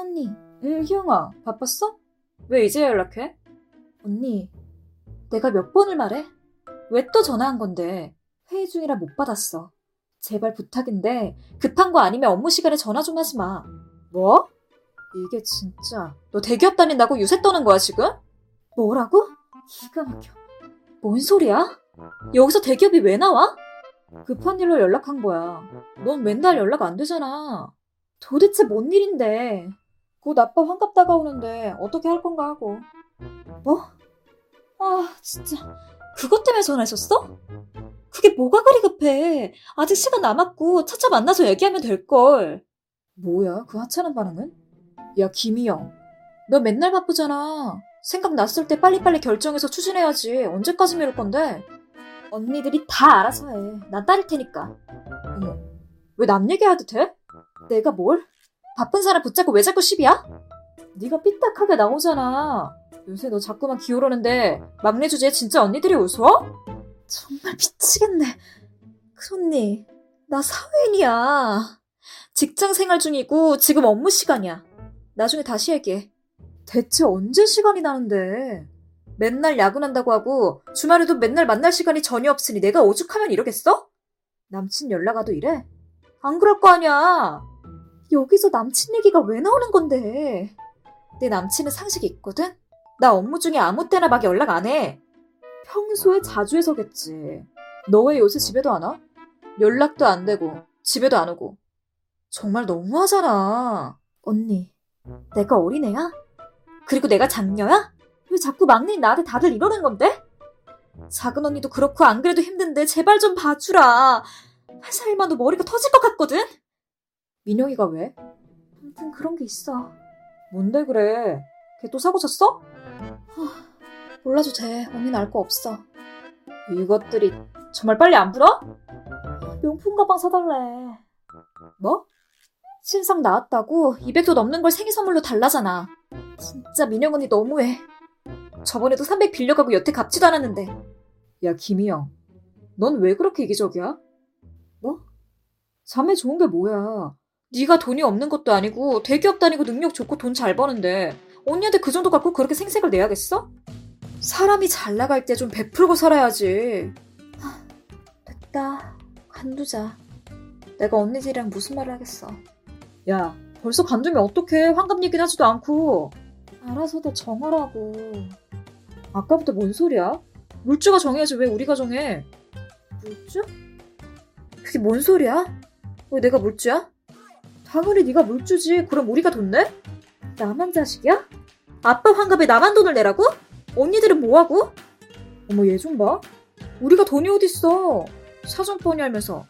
언니. 응, 희영아. 바빴어? 왜 이제 연락해? 언니. 내가 몇 번을 말해? 왜 또 전화한 건데? 회의 중이라 못 받았어. 제발 부탁인데 급한 거 아니면 업무 시간에 전화 좀 하지 마. 뭐? 이게 진짜 너 대기업 다닌다고 유세 떠는 거야 지금? 뭐라고? 기가 막혀. 뭔 소리야? 여기서 대기업이 왜 나와? 급한 일로 연락한 거야. 넌 맨날 연락 안 되잖아. 도대체 뭔 일인데? 곧 아빠 환갑 다가오는데 어떻게 할 건가 하고. 뭐? 아, 진짜. 그것 때문에 전화했었어? 그게 뭐가 그리 급해. 아직 시간 남았고 차차 만나서 얘기하면 될걸. 뭐야, 그 하찮은 반응은? 야, 김희영. 너 맨날 바쁘잖아. 생각났을 때 빨리빨리 결정해서 추진해야지. 언제까지 미룰 건데? 언니들이 다 알아서 해. 난 따를 테니까. 어머, 왜 남 얘기하듯 해? 내가 뭘? 바쁜 사람 붙잡고 왜 자꾸 시비야? 네가 삐딱하게 나오잖아. 요새 너 자꾸만 기어오르는데 막내 주제에 진짜 언니들이 웃어? 정말 미치겠네. 큰언니, 나 사회인이야. 직장 생활 중이고 지금 업무 시간이야. 나중에 다시 얘기해. 대체 언제 시간이 나는데? 맨날 야근한다고 하고 주말에도 맨날 만날 시간이 전혀 없으니 내가 오죽하면 이러겠어? 남친 연락 와도 이래? 안 그럴 거 아니야. 여기서 남친 얘기가 왜 나오는 건데? 내 남친은 상식이 있거든? 나 업무 중에 아무 때나 막 연락 안 해. 평소에 자주 해서겠지. 너 왜 요새 집에도 안 와? 연락도 안 되고 집에도 안 오고. 정말 너무하잖아. 언니, 내가 어린애야? 그리고 내가 장녀야? 왜 자꾸 막내인 나한테 다들 이러는 건데? 작은 언니도 그렇고 안 그래도 힘든데 제발 좀 봐주라. 회사 일만도 머리가 터질 것 같거든? 민영이가 왜? 아무튼 그런 게 있어. 뭔데 그래? 걔 또 사고 쳤어? 몰라도 돼. 언니는 알 거 없어. 이것들이 정말 빨리 안 불어? 명품 가방 사달래. 뭐? 신상 나왔다고 200도 넘는 걸 생일 선물로 달라잖아. 진짜 민영 언니 너무해. 저번에도 300 빌려가고 여태 갚지도 않았는데. 야, 김희영. 넌 왜 그렇게 이기적이야? 뭐? 자매 좋은 게 뭐야? 네가 돈이 없는 것도 아니고 대기업 다니고 능력 좋고 돈 잘 버는데 언니한테 그 정도 갖고 그렇게 생색을 내야겠어? 사람이 잘 나갈 때 좀 베풀고 살아야지. 하, 됐다. 관두자. 내가 언니들이랑 무슨 말을 하겠어. 야, 벌써 관두면 어떡해. 환갑 얘기는 하지도 않고. 알아서들 정하라고. 아까부터 뭔 소리야? 물주가 정해야지 왜 우리가 정해? 물주? 그게 뭔 소리야? 왜 내가 물주야? 당연히 네가 물 주지. 그럼 우리가 돈 내? 나만 자식이야? 아빠 환갑에 나만 돈을 내라고? 언니들은 뭐하고? 어머 얘 좀 봐. 우리가 돈이 어딨어. 사정 뻔히 알면서.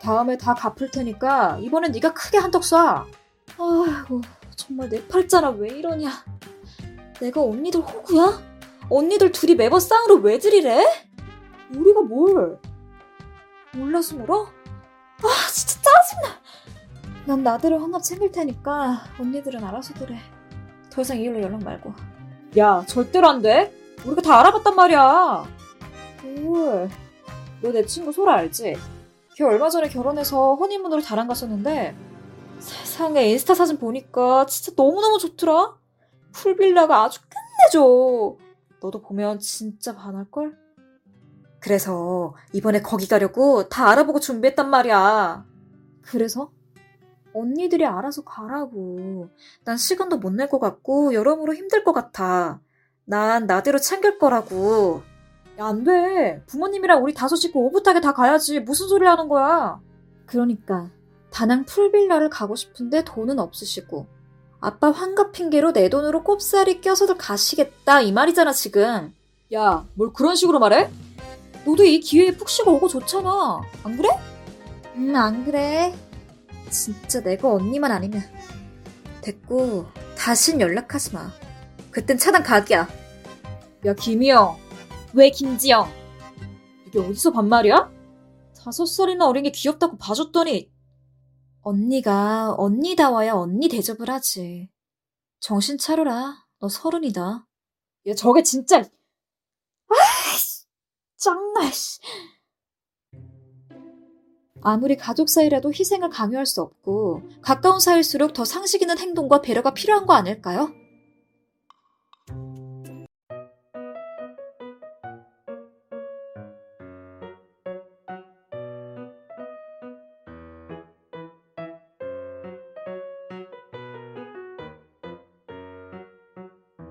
다음에 다 갚을 테니까 이번엔 네가 크게 한턱 쏴. 아이고 정말 내 팔자라 왜 이러냐. 내가 언니들 호구야? 언니들 둘이 매번 쌍으로 왜 들이래? 우리가 뭘? 몰라서 물어? 난 나들을 환갑 챙길 테니까 언니들은 알아서들 해. 더 이상 이 일로 연락 말고. 야 절대로 안 돼. 우리가 다 알아봤단 말이야. 뭘? 너 내 친구 소라 알지? 걔 얼마 전에 결혼해서 허니문으로 다랑 갔었는데 세상에 인스타 사진 보니까 진짜 너무너무 좋더라. 풀빌라가 아주 끝내줘. 너도 보면 진짜 반할걸? 그래서 이번에 거기 가려고 다 알아보고 준비했단 말이야. 그래서? 언니들이 알아서 가라고. 난 시간도 못 낼 것 같고 여러모로 힘들 것 같아. 난 나대로 챙길 거라고. 야, 안 돼. 부모님이랑 우리 다섯 식구 오붓하게 다 가야지. 무슨 소리 하는 거야? 그러니까 다낭 풀빌라를 가고 싶은데 돈은 없으시고 아빠 환갑 핑계로 내 돈으로 꼽사리 껴서들 가시겠다 이 말이잖아 지금. 야, 뭘 그런 식으로 말해? 너도 이 기회에 푹 쉬고 오고 좋잖아. 안 그래? 음, 안 그래. 진짜 내가 언니만 아니면. 됐고, 다신 연락하지 마. 그땐 차단 각이야. 야, 김희영. 왜 김지영? 이게 어디서 반말이야? 다섯 살이나 어린 게 귀엽다고 봐줬더니 언니가 언니다워야 언니 대접을 하지. 정신 차려라. 너 서른이다. 야, 저게 진짜 아이씨, 짱나, 씨. 아무리 가족 사이라도 희생을 강요할 수 없고 가까운 사이일수록 더 상식 있는 행동과 배려가 필요한 거 아닐까요?